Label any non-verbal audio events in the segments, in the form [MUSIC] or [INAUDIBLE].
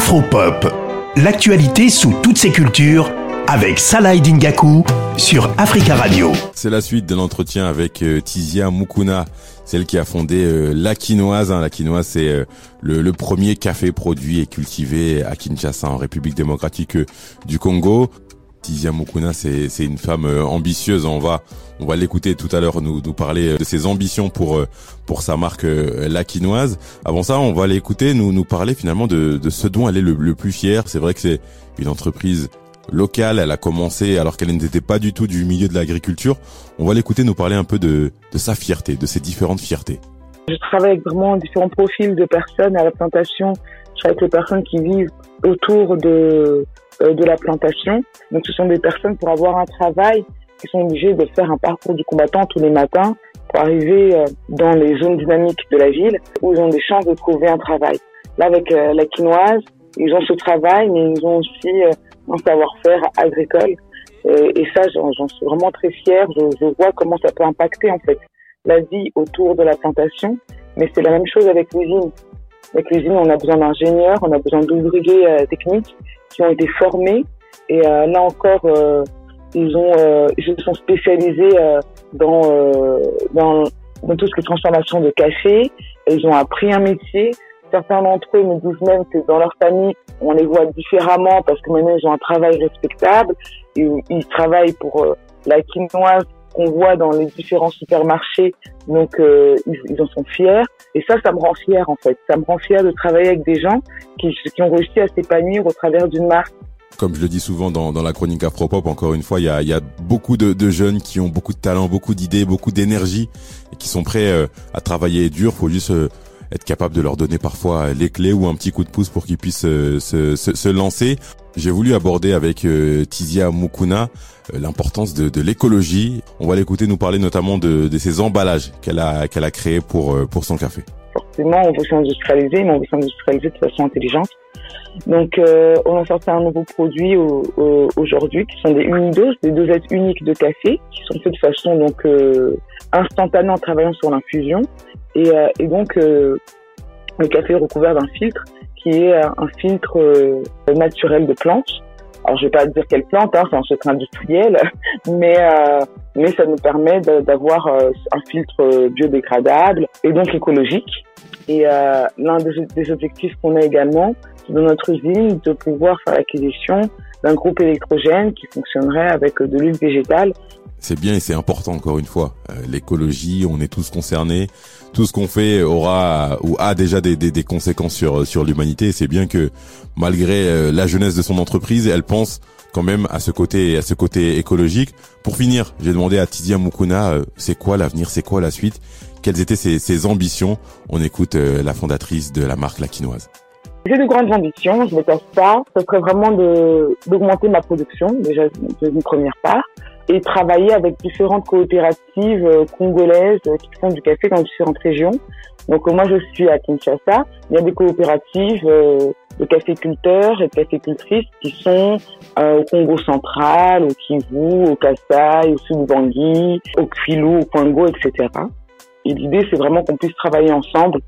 Afropop, l'actualité sous toutes ses cultures avec Salah Dingaku sur Africa Radio. C'est la suite de l'entretien avec euh, Tizia Mukuna, celle qui a fondé euh, La Quinoise. Hein. La Quinoise, c'est euh, le, premier café produit et cultivé à Kinshasa, en République démocratique du Congo. Tizia Mukuna, c'est une femme ambitieuse. On va on va l'écouter tout à l'heure nous nous parler de ses ambitions pour pour sa marque La Quinoise. Avant ça, on va l'écouter nous nous parler finalement de, de ce dont elle est le, le plus fière. C'est vrai que c'est une entreprise locale. Elle a commencé alors qu'elle n'était pas du tout du milieu de l'agriculture. On va l'écouter nous parler un peu de, de sa fierté, de ses différentes fiertés. Je travaille avec vraiment différents profils de personnes à la plantation. Je travaille avec les personnes qui vivent autour de, euh, de la plantation. Donc ce sont des personnes pour avoir un travail qui sont obligées de faire un parcours du combattant tous les matins pour arriver euh, dans les zones dynamiques de la ville où ils ont des chances de trouver un travail. Là, avec euh, la quinoise, ils ont ce travail, mais ils ont aussi un savoir-faire agricole. Et, ça, j'en suis vraiment très fière. Je, je, vois comment ça peut impacter en fait la vie autour de la plantation. Mais c'est la même chose avec l'usine. Avec l'usine, on a besoin d'ingénieurs, on a besoin d'ouvriers euh, techniques qui ont été formés. Et euh, là encore, euh, ils ont, euh, ils sont spécialisés dans, dans dans tout ce qui est transformation de café. Ils ont appris un métier. Certains d'entre eux me disent même que dans leur famille, on les voit différemment parce que maintenant ils ont un travail respectable. Et ils travaillent pour euh, la quinoise qu'on voit dans les différents supermarchés. Donc euh, ils, en sont fiers. Et ça, ça me rend fier en fait. Ça me rend fier de travailler avec des gens qui, ont réussi à s'épanouir au travers d'une marque comme je le dis souvent dans, la chronique Afropop, encore une fois, il y a, beaucoup de, jeunes qui ont beaucoup de talent, beaucoup d'idées, beaucoup d'énergie et qui sont prêts euh, à travailler dur. Faut juste être capable de leur donner parfois les clés ou un petit coup de pouce pour qu'ils puissent euh, se, lancer. J'ai voulu aborder avec euh, Tizia Mukuna euh, l'importance de, l'écologie. On va l'écouter nous parler notamment de, de ces emballages qu'elle a qu'elle a créés pour pour son café. Forcément, on veut s'industrialiser, mais on veut s'industrialiser de façon intelligente. Donc, euh, on a sorti un nouveau produit aujourd'hui qui sont des unidoses, des dosettes uniques de café qui sont faites de façon donc euh, instantanée en travaillant sur l'infusion. Et, euh, et, donc, euh, le café est recouvert d'un filtre qui est un filtre euh, naturel de plantes. Alors, je vais pas dire quelle plante, hein, c'est un secret industriel, [LAUGHS] mais mais ça nous permet d'avoir un filtre biodégradable et donc écologique. Et l'un des, des objectifs qu'on a également, dans notre usine de pouvoir faire l'acquisition d'un groupe électrogène qui fonctionnerait avec de l'huile végétale. C'est bien et c'est important encore une fois. Euh, l'écologie, on est tous concernés. Tout ce qu'on fait aura ou a déjà des, des, des conséquences sur sur l'humanité. C'est bien que malgré euh, la jeunesse de son entreprise, elle pense quand même à ce côté à ce côté écologique. Pour finir, j'ai demandé à Tidia Mukuna, euh, c'est quoi l'avenir, c'est quoi la suite, quelles étaient ses, ses ambitions? On écoute la fondatrice de la marque La Quinoise. J'ai de grandes ambitions, je ne cache pas. Ce serait vraiment d'augmenter ma production, déjà une première part, et travailler avec différentes coopératives euh, congolaises euh, qui font du café dans différentes régions. Donc euh, moi je suis à Kinshasa, il y a des coopératives de caféculteurs et de cafécultrices qui sont au Congo central, au Kivu, au Kassai, au sud Bangui, au Kwilu, au Congo, etc. Et l'idée c'est vraiment qu'on puisse travailler ensemble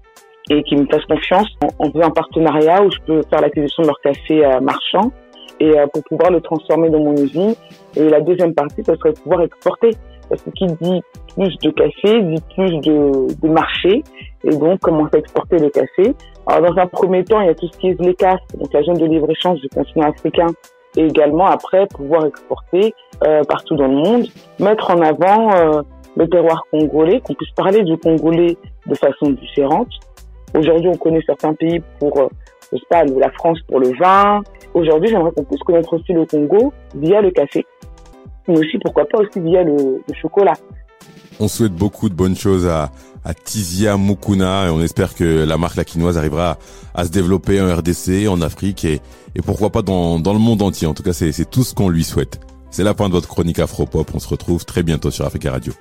et qui me fassent confiance. On veut un partenariat où je peux faire l'acquisition de leur café euh, marchand et euh, pour pouvoir le transformer dans mon usine. Et la deuxième partie, ce serait de pouvoir exporter. Parce que qui dit plus de café dit plus de, de marché et donc commencer à exporter le café? Alors dans un premier temps, il y a tout ce qui est l'ECAS, donc la zone de libre-échange du continent africain et également après pouvoir exporter euh, partout dans le monde, mettre en avant euh, le terroir congolais, qu'on puisse parler du congolais de façon différente Aujourd'hui, on connaît certains pays pour, euh, je sais pas, la France pour le vin. Aujourd'hui, j'aimerais qu'on puisse connaître aussi le Congo via le café, mais aussi, pourquoi pas, aussi via le, chocolat. On souhaite beaucoup de bonnes choses à, à Tizia Mukuna et on espère que la marque laquinoise arrivera à, se développer en RDC, en Afrique et, et pourquoi pas dans, dans le monde entier. En tout cas, c'est tout ce qu'on lui souhaite. C'est la fin de votre chronique Afropop. On se retrouve très bientôt sur Africa Radio.